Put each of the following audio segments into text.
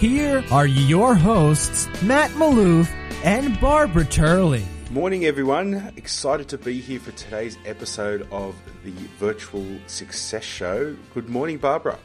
here are your hosts, Matt Malouf and Barbara Turley. Morning, everyone. Excited to be here for today's episode of the Virtual Success Show. Good morning, Barbara.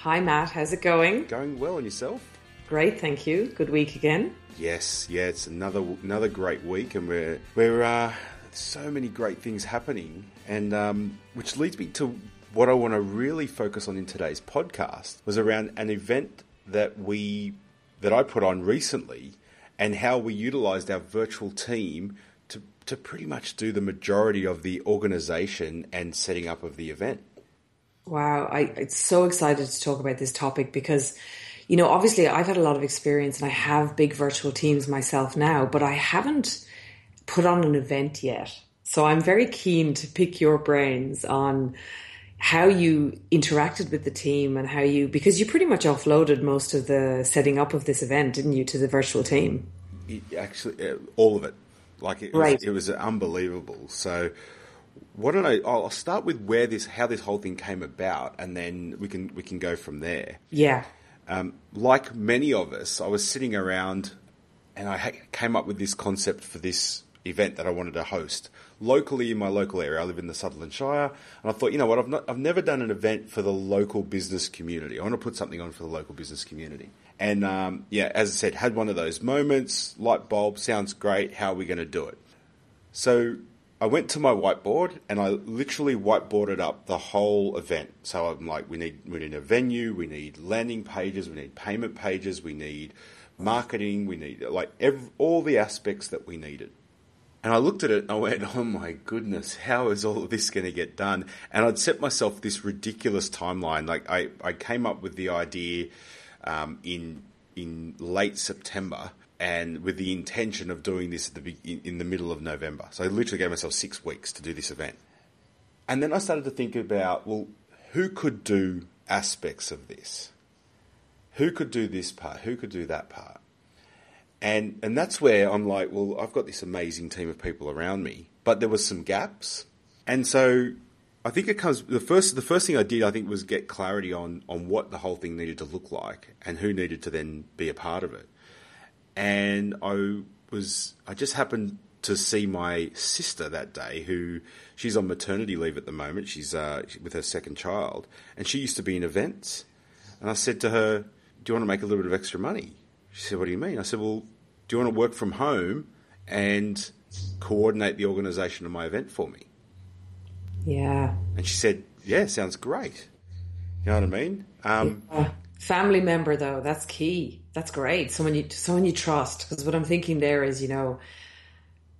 Hi, Matt. How's it going? Going well, and yourself? Great, thank you. Good week again. Yes, yeah, it's another another great week, and we're we're uh, so many great things happening, and um, which leads me to what I want to really focus on in today's podcast was around an event that we that I put on recently and how we utilized our virtual team to to pretty much do the majority of the organization and setting up of the event. Wow, I, I'm so excited to talk about this topic because, you know, obviously I've had a lot of experience and I have big virtual teams myself now, but I haven't put on an event yet. So I'm very keen to pick your brains on how you interacted with the team and how you because you pretty much offloaded most of the setting up of this event, didn't you, to the virtual team? Actually, uh, all of it, like it, right. was, it was unbelievable. So, what don't I? I'll start with where this, how this whole thing came about, and then we can we can go from there. Yeah. Um, like many of us, I was sitting around, and I ha- came up with this concept for this event that I wanted to host locally in my local area. I live in the Sutherland Shire, and I thought, you know what, I've not, I've never done an event for the local business community. I want to put something on for the local business community. And um, yeah, as I said, had one of those moments. Light bulb sounds great. How are we going to do it? So I went to my whiteboard and I literally whiteboarded up the whole event. So I'm like, we need we need a venue, we need landing pages, we need payment pages, we need marketing, we need like every, all the aspects that we needed. And I looked at it and I went, oh my goodness, how is all of this going to get done? And I'd set myself this ridiculous timeline. Like I, I came up with the idea um, in in late September and with the intention of doing this the, in the middle of November. So I literally gave myself six weeks to do this event. And then I started to think about, well, who could do aspects of this? Who could do this part? Who could do that part? And and that's where I'm like, well, I've got this amazing team of people around me, but there was some gaps. And so I think it comes the first the first thing I did I think was get clarity on on what the whole thing needed to look like and who needed to then be a part of it. And I was I just happened to see my sister that day who she's on maternity leave at the moment. She's uh, with her second child and she used to be in events. And I said to her, "Do you want to make a little bit of extra money?" She said, What do you mean? I said, Well, do you want to work from home and coordinate the organisation of my event for me? Yeah. And she said, Yeah, sounds great. You know what I mean? Um, yeah. Family member though, that's key. That's great. Someone you someone you trust. Because what I'm thinking there is, you know,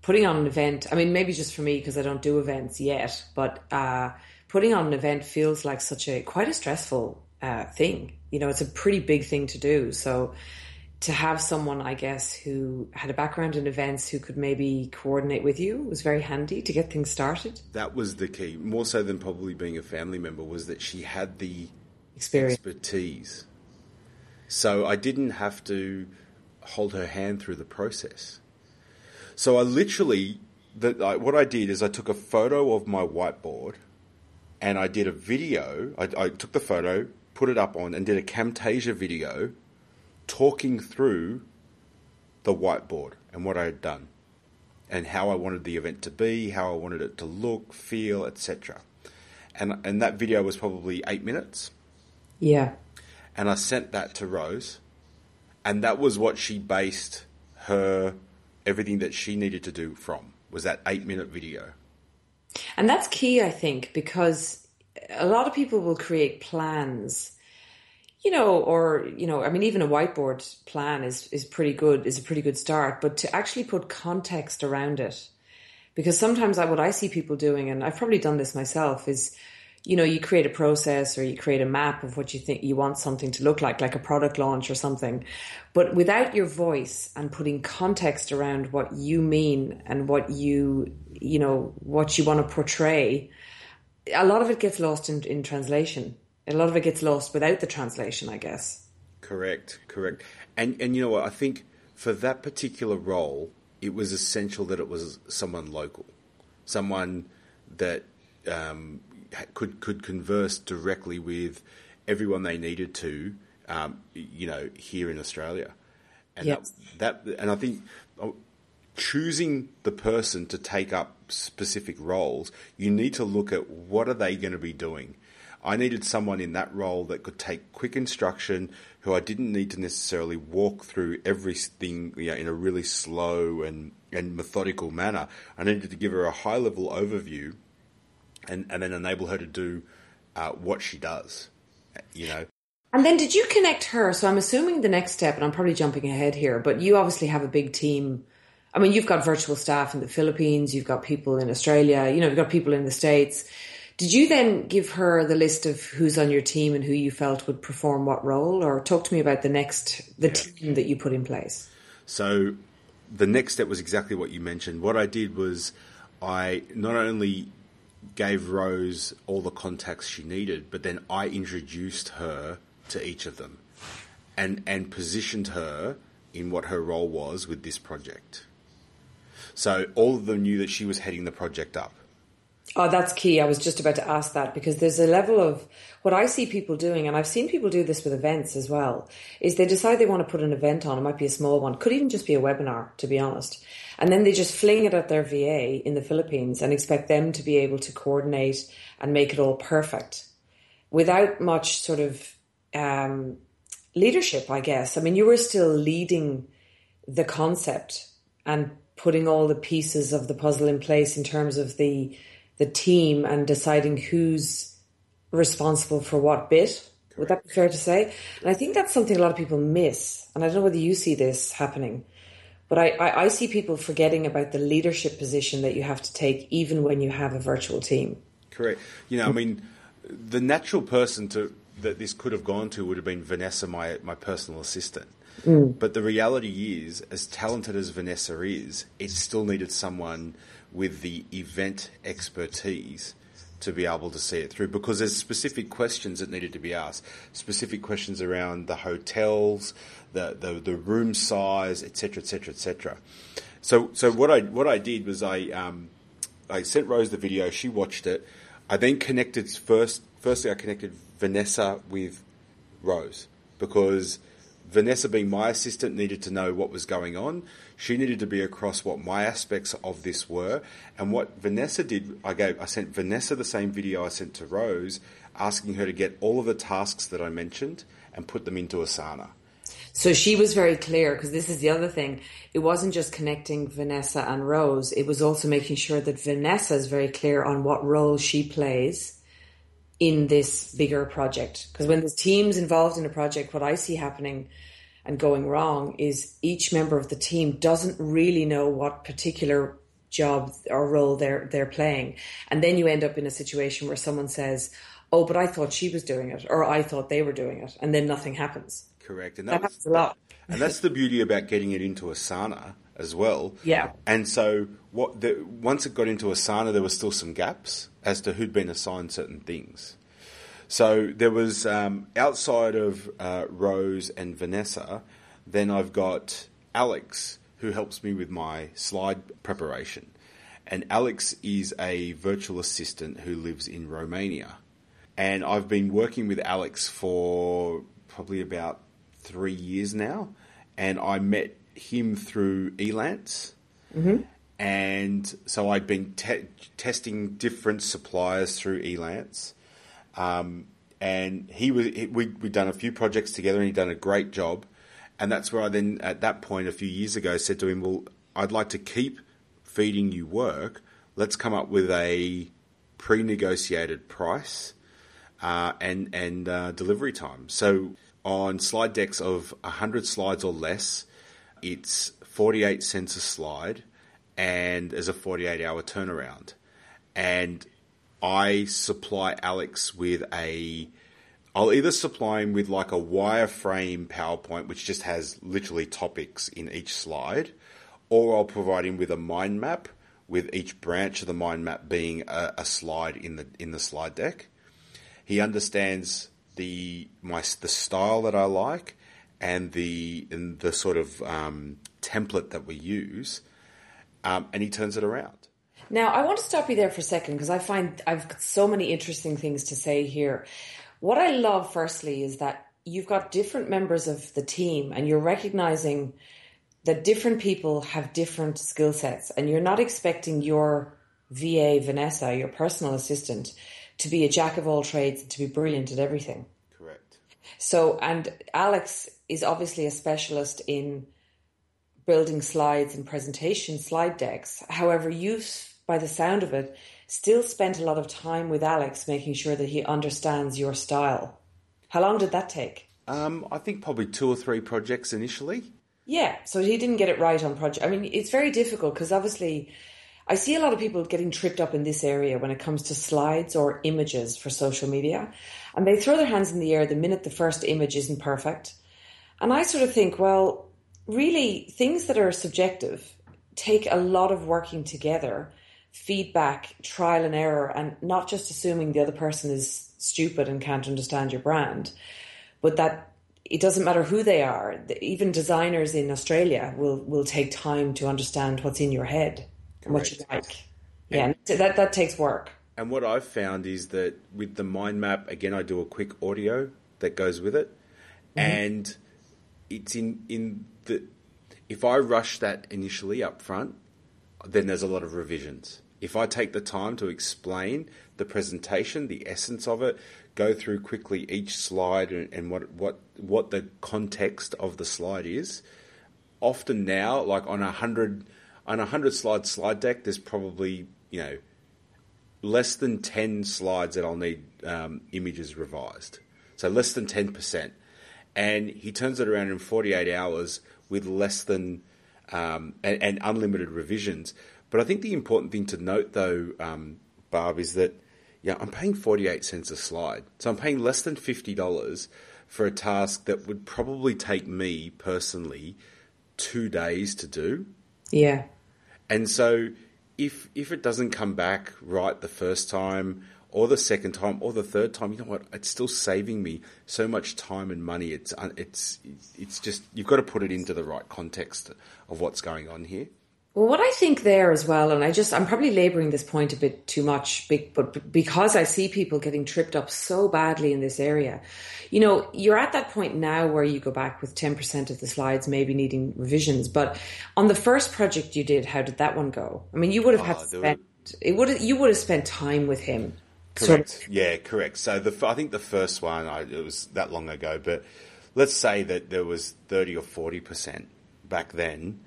putting on an event. I mean, maybe just for me because I don't do events yet, but uh, putting on an event feels like such a quite a stressful uh, thing. You know, it's a pretty big thing to do. So to have someone, I guess, who had a background in events who could maybe coordinate with you was very handy to get things started. That was the key, more so than probably being a family member, was that she had the Experience. expertise. So I didn't have to hold her hand through the process. So I literally, the, I, what I did is I took a photo of my whiteboard and I did a video. I, I took the photo, put it up on, and did a Camtasia video talking through the whiteboard and what I had done and how I wanted the event to be, how I wanted it to look, feel, etc. And and that video was probably 8 minutes. Yeah. And I sent that to Rose and that was what she based her everything that she needed to do from was that 8 minute video. And that's key I think because a lot of people will create plans you know, or you know, I mean, even a whiteboard plan is is pretty good, is a pretty good start. But to actually put context around it, because sometimes I, what I see people doing, and I've probably done this myself, is you know, you create a process or you create a map of what you think you want something to look like, like a product launch or something. But without your voice and putting context around what you mean and what you, you know, what you want to portray, a lot of it gets lost in, in translation. A lot of it gets lost without the translation, I guess. Correct, correct. And and you know what? I think for that particular role, it was essential that it was someone local, someone that um, could could converse directly with everyone they needed to, um, you know, here in Australia, and Yep. that, that and I think oh, choosing the person to take up specific roles, you need to look at what are they going to be doing. I needed someone in that role that could take quick instruction, who I didn't need to necessarily walk through everything you know, in a really slow and, and methodical manner. I needed to give her a high level overview and, and then enable her to do uh, what she does. You know, And then did you connect her? So I'm assuming the next step, and I'm probably jumping ahead here, but you obviously have a big team. I mean, you've got virtual staff in the Philippines, you've got people in Australia, you know, you've got people in the States. Did you then give her the list of who's on your team and who you felt would perform what role? Or talk to me about the next, the team that you put in place. So the next step was exactly what you mentioned. What I did was I not only gave Rose all the contacts she needed, but then I introduced her to each of them and and positioned her in what her role was with this project. So all of them knew that she was heading the project up. Oh, that's key. I was just about to ask that because there's a level of what I see people doing, and I've seen people do this with events as well, is they decide they want to put an event on. It might be a small one, could even just be a webinar, to be honest. And then they just fling it at their VA in the Philippines and expect them to be able to coordinate and make it all perfect without much sort of um, leadership, I guess. I mean, you were still leading the concept and putting all the pieces of the puzzle in place in terms of the the team and deciding who's responsible for what bit. Would that be fair to say? And I think that's something a lot of people miss. And I don't know whether you see this happening, but I, I, I see people forgetting about the leadership position that you have to take even when you have a virtual team. Correct. You know, I mean, the natural person to that this could have gone to would have been Vanessa, my my personal assistant. Mm. But the reality is, as talented as Vanessa is, it still needed someone with the event expertise to be able to see it through because there's specific questions that needed to be asked, specific questions around the hotels, the the, the room size, etc., etc., etc. So so what I what I did was I um, I sent Rose the video. She watched it. I then connected first. Firstly, I connected Vanessa with Rose because Vanessa, being my assistant, needed to know what was going on. She needed to be across what my aspects of this were, and what Vanessa did. I gave. I sent Vanessa the same video I sent to Rose, asking her to get all of the tasks that I mentioned and put them into Asana. So she was very clear because this is the other thing. It wasn't just connecting Vanessa and Rose. It was also making sure that Vanessa is very clear on what role she plays in this bigger project. Because when there's teams involved in a project, what I see happening and going wrong is each member of the team doesn't really know what particular job or role they're they're playing. And then you end up in a situation where someone says, Oh, but I thought she was doing it, or I thought they were doing it, and then nothing happens. Correct, and That that was, happens a lot. and that's the beauty about getting it into Asana as well. Yeah. And so, what the, once it got into Asana, there were still some gaps as to who'd been assigned certain things. So there was um, outside of uh, Rose and Vanessa, then I've got Alex who helps me with my slide preparation, and Alex is a virtual assistant who lives in Romania, and I've been working with Alex for probably about three years now, and I met him through Elance. And so I'd been te- testing different suppliers through Elance, um, and he was he, we we'd done a few projects together, and he'd done a great job. And that's where I then, at that point, a few years ago, said to him, "Well, I'd like to keep feeding you work. Let's come up with a pre-negotiated price uh, and and uh, delivery time." So on slide decks of hundred slides or less, it's forty-eight cents a slide, and there's a forty-eight hour turnaround. And I supply Alex with a. I'll either supply him with like a wireframe PowerPoint, which just has literally topics in each slide, or I'll provide him with a mind map, with each branch of the mind map being a, a slide in the in the slide deck. He understands the my the style that I like and the and the sort of um, template that we use, um, and he turns it around. Now, I want to stop you there for a second because I find I've got so many interesting things to say here. What I love, firstly, is that you've got different members of the team and you're recognizing that different people have different skill sets and you're not expecting your VA, Vanessa, your personal assistant, to be a jack of all trades and to be brilliant at everything. Correct. So, and Alex is obviously a specialist in building slides and presentation slide decks. However, you've by the sound of it, still spent a lot of time with Alex making sure that he understands your style. How long did that take? Um, I think probably two or three projects initially. Yeah, so he didn't get it right on project. I mean, it's very difficult because obviously I see a lot of people getting tripped up in this area when it comes to slides or images for social media. And they throw their hands in the air the minute the first image isn't perfect. And I sort of think, well, really, things that are subjective take a lot of working together feedback, trial and error, and not just assuming the other person is stupid and can't understand your brand, but that it doesn't matter who they are. Even designers in Australia will will take time to understand what's in your head and what you like. Yeah, and that that takes work. And what I've found is that with the mind map, again, I do a quick audio that goes with it, mm-hmm. and it's in in the. If I rush that initially up front, then there's a lot of revisions. If I take the time to explain the presentation, the essence of it, go through quickly each slide and, and what, what, what the context of the slide is, often now, like on a hundred, on a hundred slide slide deck, there's probably, you know, less than 10 slides that I'll need um, images revised. So less than 10%. And he turns it around in 48 hours with less than um, and, and, unlimited revisions. But I think the important thing to note, though, um, Barb, is that yeah, I'm paying 48 cents a slide. So I'm paying less than $50 for a task that would probably take me personally two days to do. Yeah. And so if if it doesn't come back right the first time or the second time or the third time, you know what? It's still saving me so much time and money. It's uh, it's it's just you've got to put it into the right context of what's going on here. Well, what I think there as well, and I just, I'm probably laboring this point a bit too much, but because I see people getting tripped up so badly in this area, you know, you're at that point now where you go back with 10% of the slides maybe needing revisions. But on the first project you did, how did that one go? I mean, you would have had oh, to spend, it would you would have spent time with him. Correct. Sort of. Yeah, correct. So the, I think the first one, I, it was that long ago, but let's say that there was 30 or 40% back then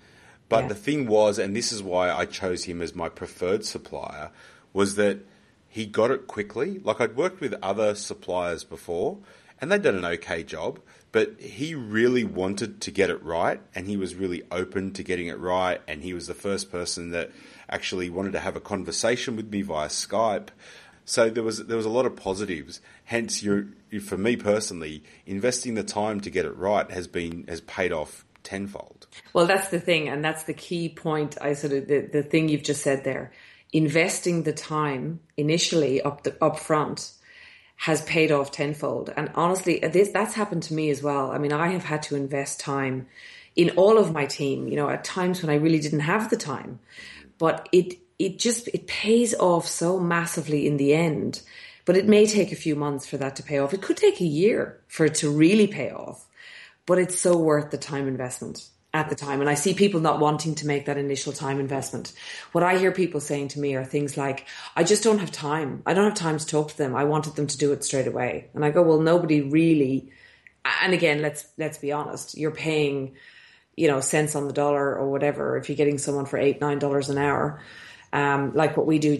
but yeah. the thing was, and this is why I chose him as my preferred supplier, was that he got it quickly. Like I'd worked with other suppliers before, and they'd done an okay job, but he really wanted to get it right, and he was really open to getting it right, and he was the first person that actually wanted to have a conversation with me via Skype. So there was there was a lot of positives. Hence, you for me personally, investing the time to get it right has been has paid off tenfold. Well, that's the thing, and that's the key point. I sort of the, the thing you've just said there. Investing the time initially up the up front has paid off tenfold. And honestly, this that's happened to me as well. I mean, I have had to invest time in all of my team. You know, at times when I really didn't have the time, but it it just it pays off so massively in the end. But it may take a few months for that to pay off. It could take a year for it to really pay off but it's so worth the time investment at the time. And I see people not wanting to make that initial time investment. What I hear people saying to me are things like, I just don't have time. I don't have time to talk to them. I wanted them to do it straight away. And I go, well, nobody really, and again, let's, let's be honest. You're paying, you know, cents on the dollar or whatever. If you're getting someone for eight, nine dollars an hour, um, like what we do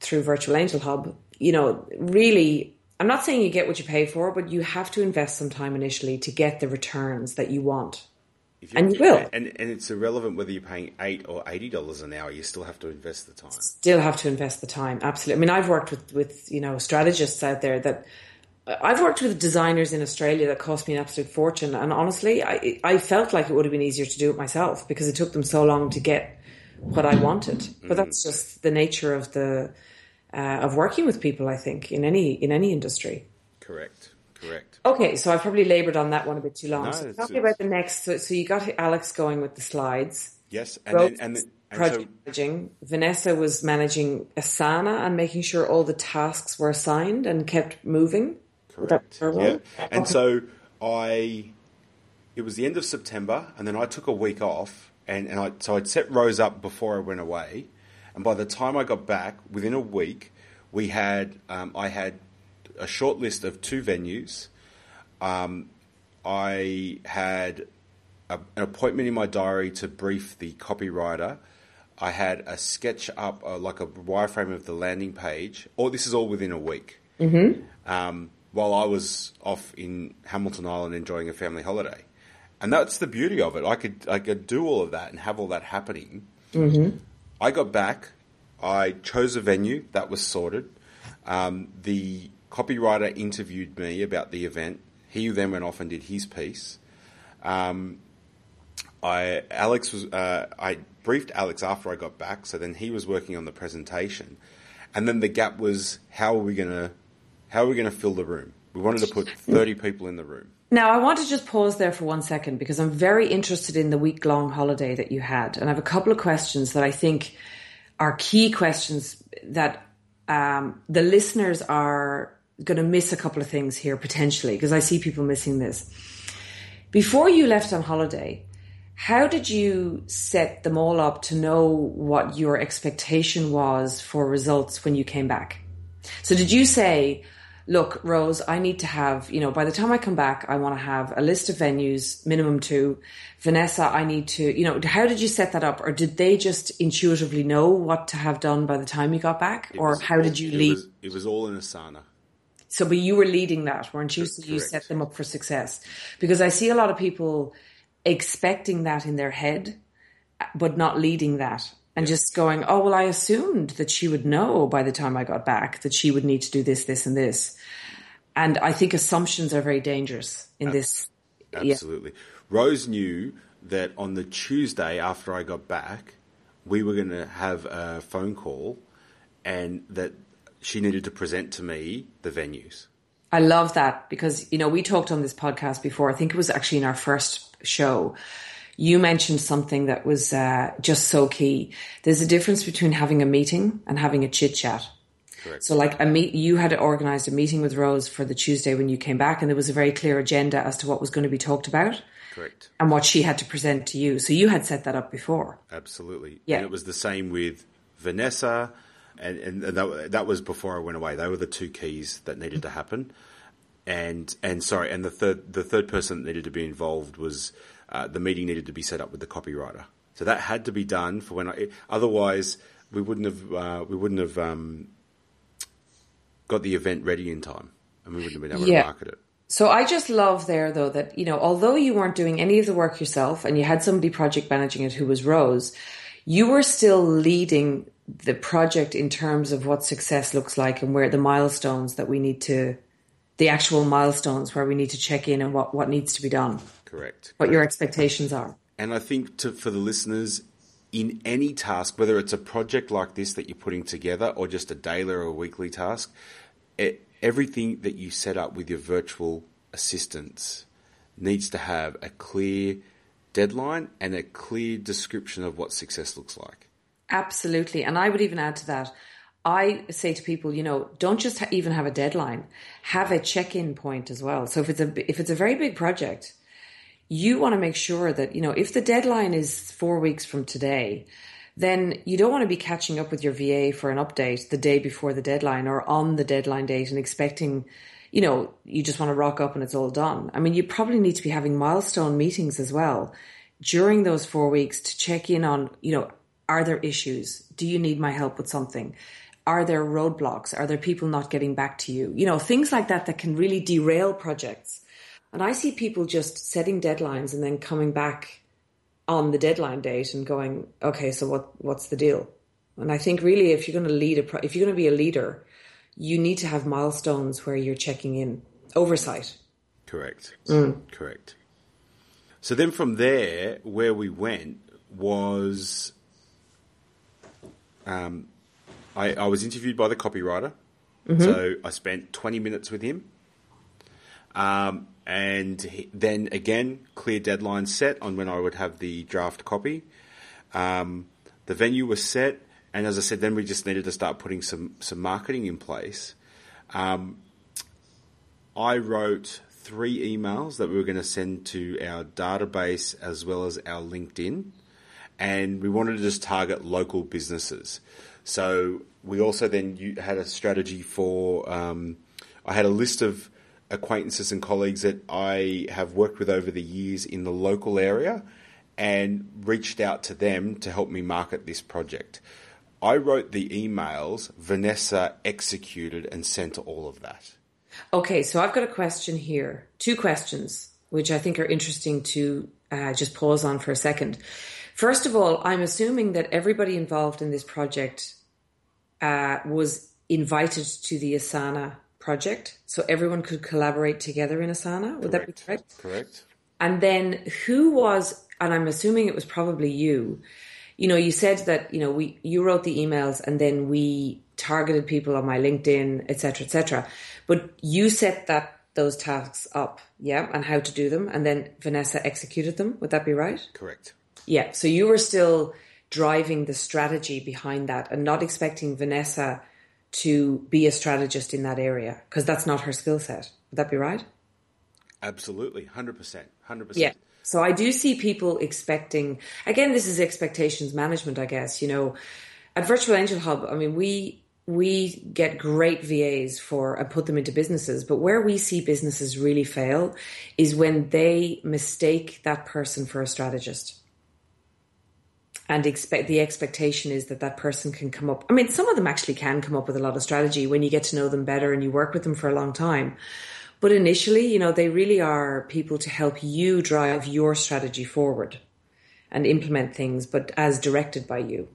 through Virtual Angel Hub, you know, really I'm not saying you get what you pay for, but you have to invest some time initially to get the returns that you want. If And you will. And, and it's irrelevant whether you're paying eight or eighty dollars an hour. You still have to invest the time. still have to invest the time. Absolutely. I mean, I've worked with, with, you know, strategists out there that I've worked with designers in Australia that cost me an absolute fortune. And honestly, I, I felt like it would have been easier to do it myself because it took them so long to get what I wanted. But that's just the nature of the, uh, of working with people, I think, in any, in any industry. Correct. Correct. Okay, so I've probably laboured on that one a bit too long. No, so me about the next. So, so you got Alex going with the slides. Yes. And Rose then and, then, and project so managing. Vanessa was managing Asana and making sure all the tasks were assigned and kept moving. Correct. Yeah. And so I, it was the end of September, and then I took a week off, and, and I so I'd set Rose up before I went away, and by the time I got back, within a week, we had um, I had a short list of two venues. Um, I had a, an appointment in my diary to brief the copywriter. I had a sketch up, uh, like a wireframe of the landing page. Or this is all within a week. Um, while I was off in Hamilton Island enjoying a family holiday, and that's the beauty of it. I could I could do all of that and have all that happening. I got back. I chose a venue that was sorted. Um, the copywriter interviewed me about the event. He then went off and did his piece. Um, I Alex was uh, I briefed Alex after I got back, so then he was working on the presentation, and then the gap was how are we gonna how are we gonna fill the room? We wanted to put thirty people in the room. Now, I want to just pause there for one second because I'm very interested in the week long holiday that you had. And I have a couple of questions that I think are key questions that um, the listeners are going to miss a couple of things here potentially because I see people missing this. Before you left on holiday, how did you set them all up to know what your expectation was for results when you came back? So did you say, look, Rose, I need to have, you know, by the time I come back, I want to have a list of venues, minimum two. Vanessa, I need to, you know, how did you set that up? Or did they just intuitively know what to have done by the time you got back? It or was how did you it lead? Was, it was all in Asana. So, but you were leading that, weren't you? So you Correct. set them up for success. Because I see a lot of people expecting that in their head, but not leading that. And just going, oh, well, I assumed that she would know by the time I got back that she would need to do this, this, and this. And I think assumptions are very dangerous in this. Yeah. Absolutely. Rose knew that on the Tuesday after I got back, we were going to have a phone call and that she needed to present to me the venues. I love that because, you know, we talked on this podcast before. I think it was actually in our first show. You mentioned something that was uh, just so key. There's a difference between having a meeting and having a chit chat. Correct. So, like a meet, you had organised a meeting with Rose for the Tuesday when you came back, and there was a very clear agenda as to what was going to be talked about Correct. and what she had to present to you. So you had set that up before. Absolutely. Yeah. And it was the same with Vanessa, and, and that, that was before I went away. They were the two keys that needed to happen. And and sorry, and the third the third person that needed to be involved was uh, the meeting needed to be set up with the copywriter. So that had to be done for when I. Otherwise, we wouldn't have uh, we wouldn't have um, got the event ready in time, and we wouldn't have been able Yeah. to market it. So I just love there though that, you know, although you weren't doing any of the work yourself and you had somebody project managing it who was Rose, you were still leading the project in terms of what success looks like and where the milestones that we need to, the actual milestones where we need to check in and what, what needs to be done, Correct. what your expectations are. And I think to, for the listeners, in any task, whether it's a project like this that you're putting together or just a daily or a weekly task, it, everything that you set up with your virtual assistants needs to have a clear deadline and a clear description of what success looks like. Absolutely. And I would even add to that. I say to people, you know, don't just ha- even have a deadline, have a check-in point as well. So if it's a, if it's a very big project, you want to make sure that, you know, if the deadline is four weeks from today, then you don't want to be catching up with your VA for an update the day before the deadline or on the deadline date and expecting, you know, you just want to rock up and it's all done. I mean, you probably need to be having milestone meetings as well during those four weeks to check in on, you know, are there issues? Do you need my help with something? Are there roadblocks? Are there people not getting back to you? You know, things like that that can really derail projects. And I see people just setting deadlines and then coming back on the deadline date and going, okay, so what what's the deal? And I think really, if you're going to lead a, pro- if you're going to be a leader, you need to have milestones where you're checking in, oversight. Correct. Correct. So then from there, where we went was, um, I, I was interviewed by the copywriter. So I spent 20 minutes with him. Um, and then again, clear deadline set on when I would have the draft copy. Um, the venue was set, and as I said, then we just needed to start putting some some marketing in place. Um, I wrote three emails that we were going to send to our database as well as our LinkedIn, and we wanted to just target local businesses. So we also then had a strategy for. Um, I had a list of acquaintances and colleagues that I have worked with over the years in the local area and reached out to them to help me market this project. I wrote the emails, Vanessa executed and sent all of that. Okay, so I've got a question here. Two questions, which I think are interesting to uh, just pause on for a second. First of all, I'm assuming that everybody involved in this project uh, was invited to the Asana project, so everyone could collaborate together in Asana. Would that be correct? Correct. And then who was, and I'm assuming it was probably you. You know, you said that you know we you wrote the emails and then we targeted people on my LinkedIn, etc., etc. But you set that those tasks up, yeah, and how to do them, and then Vanessa executed them. Would that be right? Correct. Yeah. So you were still driving the strategy behind that and not expecting Vanessa to be a strategist in that area because that's not her skill set. Would that be right? Absolutely. 100%. 100%. Yeah. So I do see people expecting, again, this is expectations management, I guess, you know, at Virtual Angel Hub, I mean, we, we get great VAs for and put them into businesses, but where we see businesses really fail is when they mistake that person for a strategist and expect the expectation is that that person can come up. I mean, some of them actually can come up with a lot of strategy when you get to know them better and you work with them for a long time. But initially, you know, they really are people to help you drive your strategy forward and implement things, but as directed by you.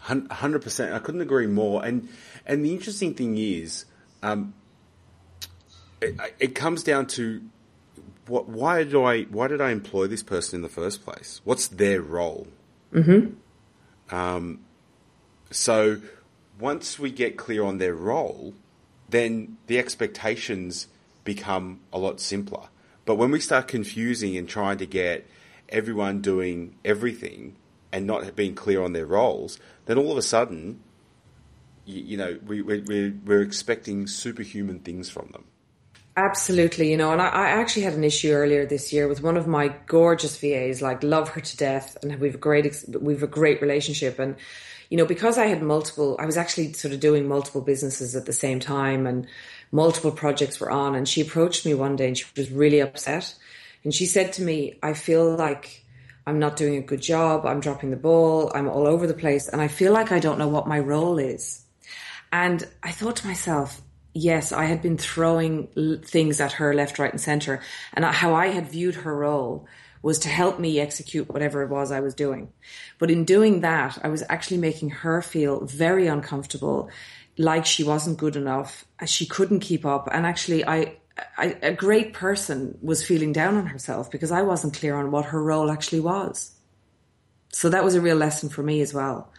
Hundred percent. I couldn't agree more. And and the interesting thing is, um, it, it comes down to what? Why do I? Why did I employ this person in the first place? What's their role? Mm-hmm. Um, so once we get clear on their role, then the expectations become a lot simpler. But when we start confusing and trying to get everyone doing everything and not being clear on their roles, then all of a sudden, you, you know, we, we, we're, we're expecting superhuman things from them. Absolutely, you know, and I, I actually had an issue earlier this year with one of my gorgeous VAs. Like, love her to death, and we've a great we've a great relationship. And you know, because I had multiple, I was actually sort of doing multiple businesses at the same time, and multiple projects were on. And she approached me one day, and she was really upset, and she said to me, "I feel like." I'm not doing a good job. I'm dropping the ball. I'm all over the place. And I feel like I don't know what my role is. And I thought to myself, yes, I had been throwing things at her left, right, and center. And how I had viewed her role was to help me execute whatever it was I was doing. But in doing that, I was actually making her feel very uncomfortable, like she wasn't good enough, she couldn't keep up. And actually, I, I, a great person was feeling down on herself because I wasn't clear on what her role actually was. So that was a real lesson for me as well.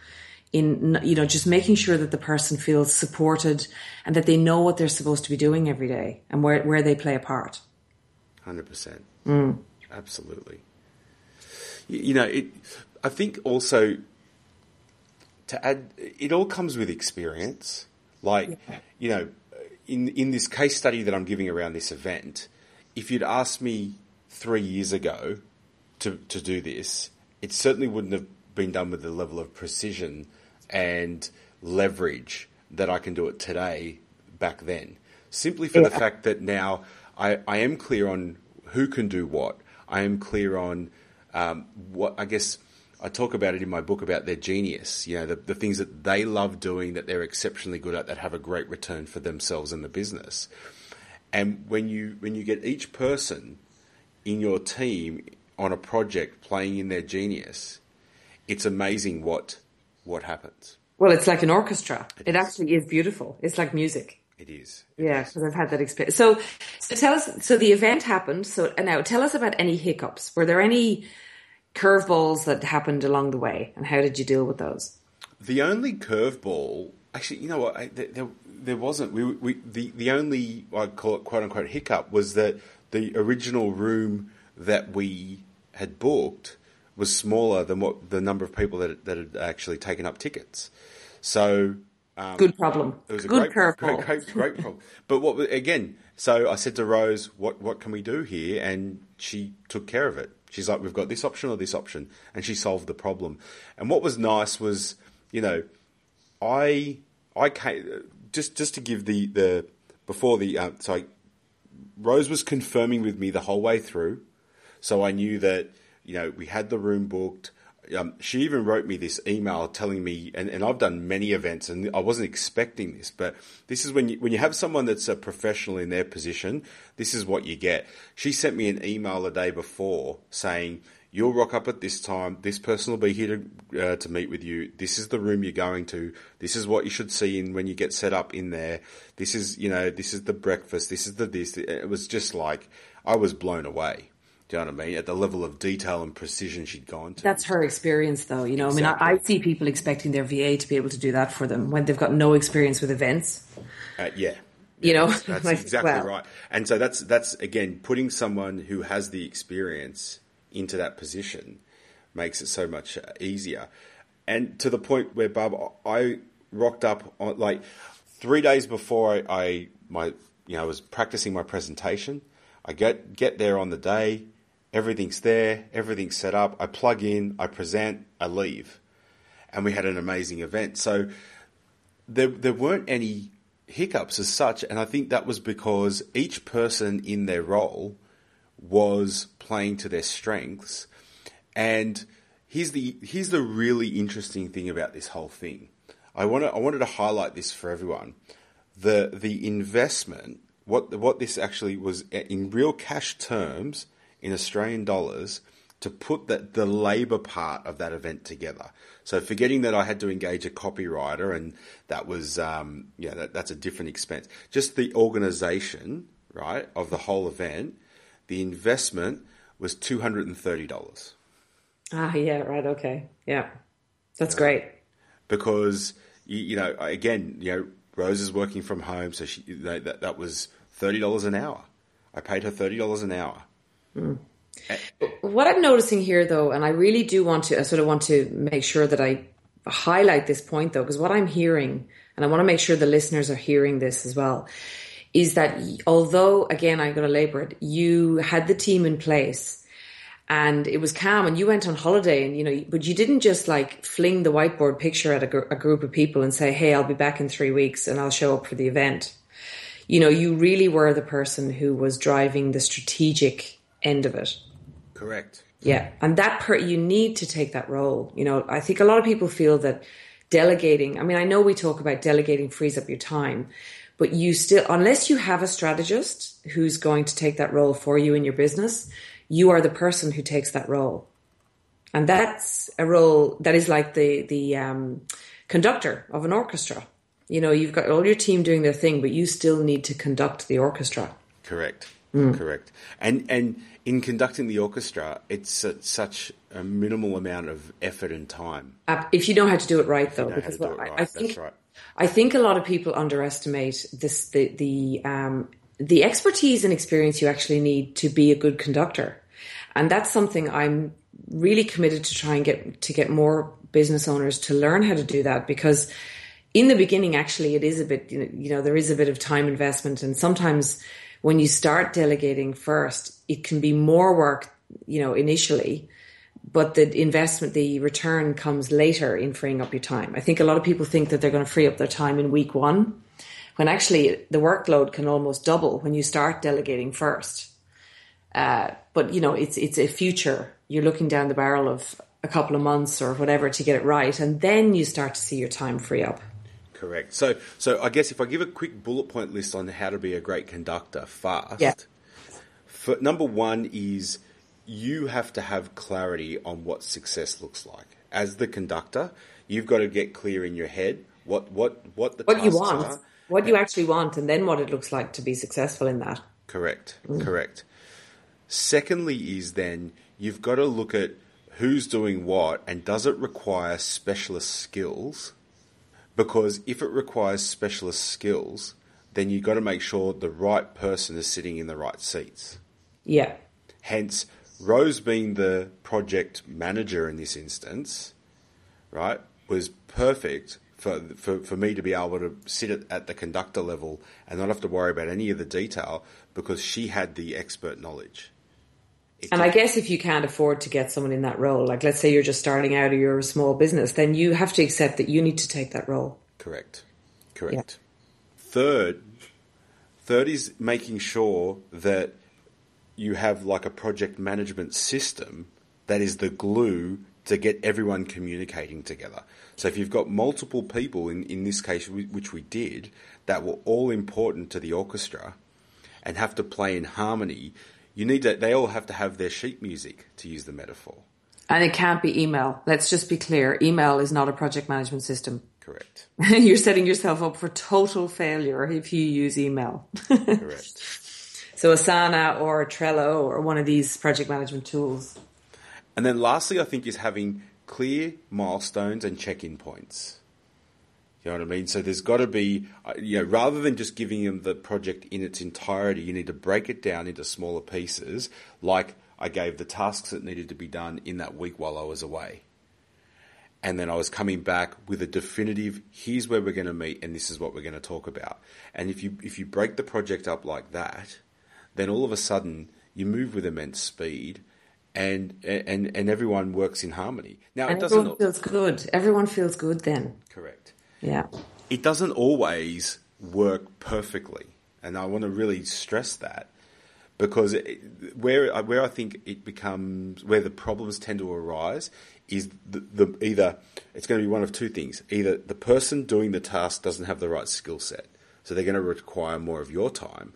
In you know just making sure that the person feels supported and that they know what they're supposed to be doing every day and where where they play a part. Hundred percent, mm. absolutely. You, you know, it. I think also to add, it all comes with experience. Like, you know, in in this case study that I'm giving around this event, if you'd asked me three years ago to to do this, it certainly wouldn't have been done with the level of precision and leverage that I can do it today back then. Simply for the fact that now I, I am clear on who can do what. I am clear on um, what I guess I talk about it in my book about their genius. You know, the, the things that they love doing that they're exceptionally good at that have a great return for themselves and the business. And when you when you get each person in your team on a project playing in their genius, it's amazing what what happens. Well, it's like an orchestra. It, it actually is beautiful. It's like music. It is. It yeah, because I've had that experience. So, so tell us. So the event happened. So now tell us about any hiccups. Were there any curveballs that happened along the way, and how did you deal with those? The only curveball, actually, you know what? I, there, there wasn't. We, we the the only I call it quote unquote hiccup was that the original room that we had booked was smaller than what the number of people that that had actually taken up tickets. So um, good problem. It was a good great, great, great, great problem. But what again? So I said to Rose, "What what can we do here?" And she took care of it. She's like, "We've got this option or this option," and she solved the problem. And what was nice was, you know, I I came just just to give the the before the uh, so Rose was confirming with me the whole way through, so I knew that you know we had the room booked. Um, she even wrote me this email telling me, and, and I've done many events, and I wasn't expecting this, but this is when you when you have someone that's a professional in their position, this is what you get. She sent me an email the day before saying, You'll rock up at this time. This person will be here to uh, to meet with you. This is the room you're going to. This is what you should see in when you get set up in there. This is you know this is the breakfast. This is the this. It was just like I was blown away. Do you know what I mean? At the level of detail and precision she'd gone to. That's her experience, though. You know, exactly. I mean, I, I, see people expecting their VA to be able to do that for them when they've got no experience with events. Uh, yeah. You know, that's like, exactly well. right. And so that's that's again putting someone who has the experience into that position makes it so much easier. And to the point where, Bob, I rocked up on like three days before I, I my you know I was practicing my presentation. I get get there on the day, everything's there, everything's set up. I plug in, I present, I leave, and we had an amazing event. So there there weren't any hiccups as such, and I think that was because each person in their role was playing to their strengths. And here's the here's the really interesting thing about this whole thing. I want I wanted to highlight this for everyone. The the investment what what this actually was in real cash terms in Australian dollars to put that the labor part of that event together. So forgetting that I had to engage a copywriter and that was um, yeah that, that's a different expense. Just the organization right of the whole event the investment was two hundred and thirty dollars. Ah, yeah, right, okay, yeah, that's great. Because you, you, know, again, you know, Rose is working from home, so she that that was thirty dollars an hour. I paid her thirty dollars an hour. Mm. What I'm noticing here, though, and I really do want to, I sort of want to make sure that I highlight this point, though, because what I'm hearing, and I want to make sure the listeners are hearing this as well, is that although, again, I'm going to labor it, you had the team in place and it was calm and you went on holiday and, you know, but you didn't just like fling the whiteboard picture at a, gr- a group of people and say, Hey, I'll be back in three weeks and I'll show up for the event. You know, you really were the person who was driving the strategic end of it. Correct. Yeah. And that per, you need to take that role. You know, I think a lot of people feel that delegating, I mean, I know we talk about delegating frees up your time, but you still, unless you have a strategist who's going to take that role for you in your business, you are the person who takes that role. And that's a role that is like the, the, um, conductor of an orchestra. You know, you've got all your team doing their thing, but you still need to conduct the orchestra. Correct. Mm. Correct. And, and in conducting the orchestra, it's such a minimal amount of effort and time. If you know how to do it right, though, because well, right. I, I, think right. I think a lot of people underestimate this the the um, the expertise and experience you actually need to be a good conductor, and that's something I'm really committed to try and get to get more business owners to learn how to do that because in the beginning actually it is a bit you know there is a bit of time investment and sometimes when you start delegating first it can be more work you know initially but the investment, the return comes later in freeing up your time. I think a lot of people think that they're going to free up their time in week one, when actually the workload can almost double when you start delegating first. Uh, but you know, it's it's a future. You're looking down the barrel of a couple of months or whatever to get it right, and then you start to see your time free up. Correct. So, so I guess if I give a quick bullet point list on how to be a great conductor fast, yeah. For, number one is you have to have clarity on what success looks like. As the conductor, you've got to get clear in your head what what what the what you want, are. what you actually want, and then what it looks like to be successful in that. Correct. Mm. Correct. Secondly, is then you've got to look at who's doing what and does it require specialist skills? Because if it requires specialist skills, then you've got to make sure the right person is sitting in the right seats. Yeah, Hence, Rose being the project manager in this instance, right, was perfect for, for, for me to be able to sit at, at the conductor level and not have to worry about any of the detail because she had the expert knowledge. And I guess if you can't afford to get someone in that role, like let's say you're just starting out or you're a small business, then you have to accept that you need to take that role. Correct. Correct. Third, third is making sure that you have like a project management system that is the glue to get everyone communicating together. So if you've got multiple people, in, in this case, which we did, that were all important to the orchestra and have to play in harmony, you need to, they all have to have their sheet music, to use the metaphor. And it can't be email. Let's just be clear. Email is not a project management system. Correct. you're setting yourself up for total failure if you use email. Correct. so Asana or Trello or one of these project management tools. And then lastly, I think is having clear milestones and check-in points. You know what I mean? So there's got to be, uh, you know, rather than just giving them the project in its entirety, you need to break it down into smaller pieces. Like I gave the tasks that needed to be done in that week while I was away. And then I was coming back with a definitive, here's where we're going to meet and this is what we're going to talk about. And if you, if you break the project up like that, then all of a sudden you move with immense speed and, and, and everyone works in harmony. Now it doesn't, feels good. Everyone feels good then. correct Yeah. it doesn't always work perfectly, and I want to really stress that because it, where where I think it becomes where the problems tend to arise is the, the either it's going to be one of two things: either the person doing the task doesn't have the right skill set, so they're going to require more of your time,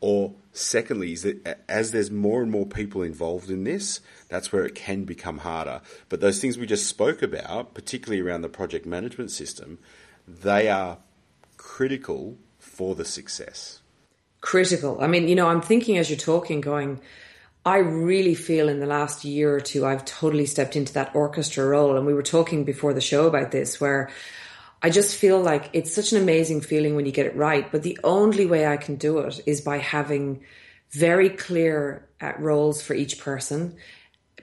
or secondly is that as there's more and more people involved in this, that's where it can become harder. But those things we just spoke about, particularly around the project management system, they are critical for the success. critical. I mean, you know, I'm thinking as you're talking, going, I really feel in the last year or two, I've totally stepped into that orchestra role. And we were talking before the show about this, where I just feel like it's such an amazing feeling when you get it right. But the only way I can do it is by having very clear uh, roles for each person.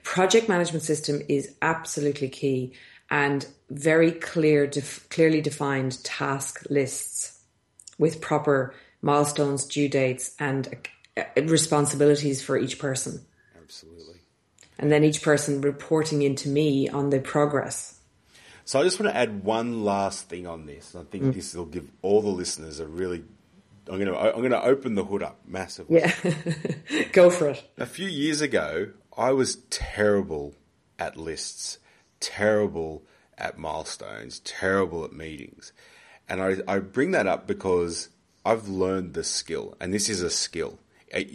Project management system is absolutely key and very clear, def- clearly defined task lists with proper milestones, due dates, and uh, responsibilities for each person. Absolutely. And then each person reporting into me on the progress. So I just want to add one last thing on this. I think this will give all the listeners a really. I'm going to I'm going to open the hood up massively. Yeah. Go for it. A few years ago, I was terrible at lists, terrible at milestones, terrible at meetings. And I, I bring that up because I've learned the skill, and this is a skill. I,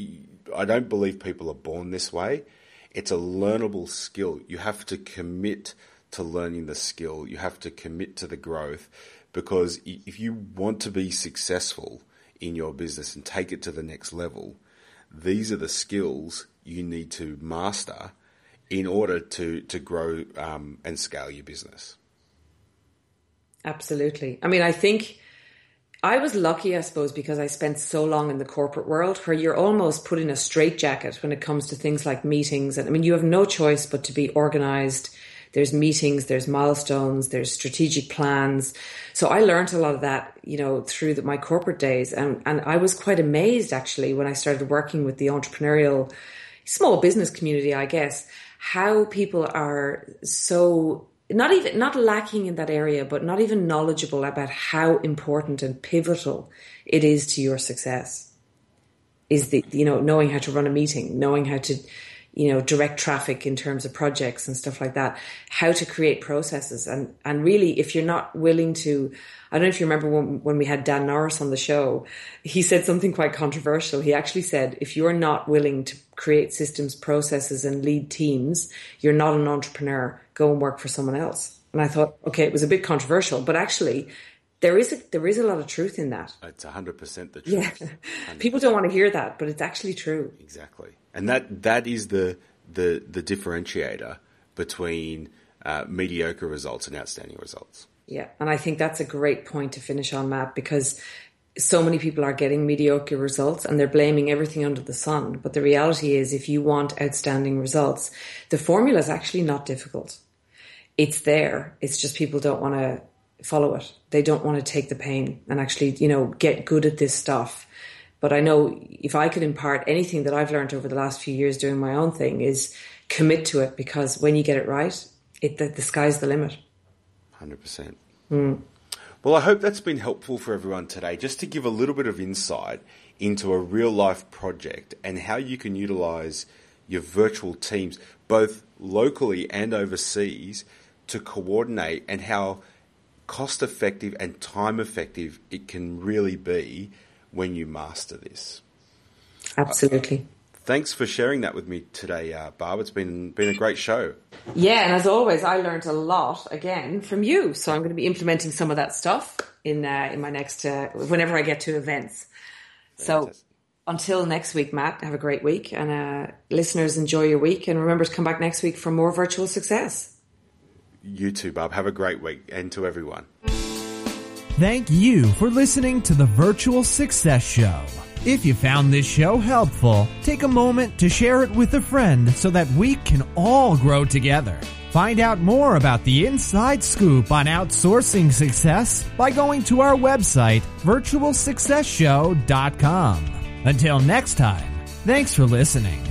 I don't believe people are born this way. It's a learnable skill. You have to commit to learning the skill. You have to commit to the growth because if you want to be successful in your business and take it to the next level, these are the skills you need to master in order to to grow um, and scale your business. Absolutely. I mean, I think I was lucky, I suppose, because I spent so long in the corporate world where you're almost put in a straitjacket when it comes to things like meetings. And I mean, you have no choice but to be organized. There's meetings, there's milestones, there's strategic plans. So I learned a lot of that, you know, through the, my corporate days. And, and I was quite amazed actually when I started working with the entrepreneurial small business community, I guess, how people are so not even not lacking in that area, but not even knowledgeable about how important and pivotal it is to your success. Is the you know knowing how to run a meeting, knowing how to you know, direct traffic in terms of projects and stuff like that, how to create processes. And, and really, if you're not willing to, I don't know if you remember when, when we had Dan Norris on the show, he said something quite controversial. He actually said, if you're not willing to create systems, processes and lead teams, you're not an entrepreneur. Go and work for someone else. And I thought, okay, it was a bit controversial, but actually there is a, there is a lot of truth in that. It's 100% the truth. Yeah. 100. People don't want to hear that, but it's actually true. Exactly. And that that is the the the differentiator between uh, mediocre results and outstanding results. Yeah, and I think that's a great point to finish on, Matt, because so many people are getting mediocre results and they're blaming everything under the sun. But the reality is, if you want outstanding results, the formula is actually not difficult. It's there. It's just people don't want to follow it. They don't want to take the pain and actually, you know, get good at this stuff. But I know if I could impart anything that I've learned over the last few years doing my own thing is commit to it because when you get it right, it the, the sky's the limit. Hundred percent. Mm. Well, I hope that's been helpful for everyone today, just to give a little bit of insight into a real life project and how you can utilize your virtual teams, both locally and overseas, to coordinate and how cost effective and time effective it can really be when you master this. Absolutely. Uh, thanks for sharing that with me today, uh, Barb. It's been been a great show. Yeah, and as always, I learned a lot again from you. So I'm going to be implementing some of that stuff in uh, in my next uh, whenever I get to events. Fantastic. So until next week, Matt, have a great week, and uh, listeners enjoy your week, and remember to come back next week for more virtual success. You too, Barb. Have a great week, and to everyone. Thank you for listening to the Virtual Success Show. If you found this show helpful, take a moment to share it with a friend so that we can all grow together. Find out more about the inside scoop on outsourcing success by going to our website, virtualsuccessshow.com. Until next time, thanks for listening.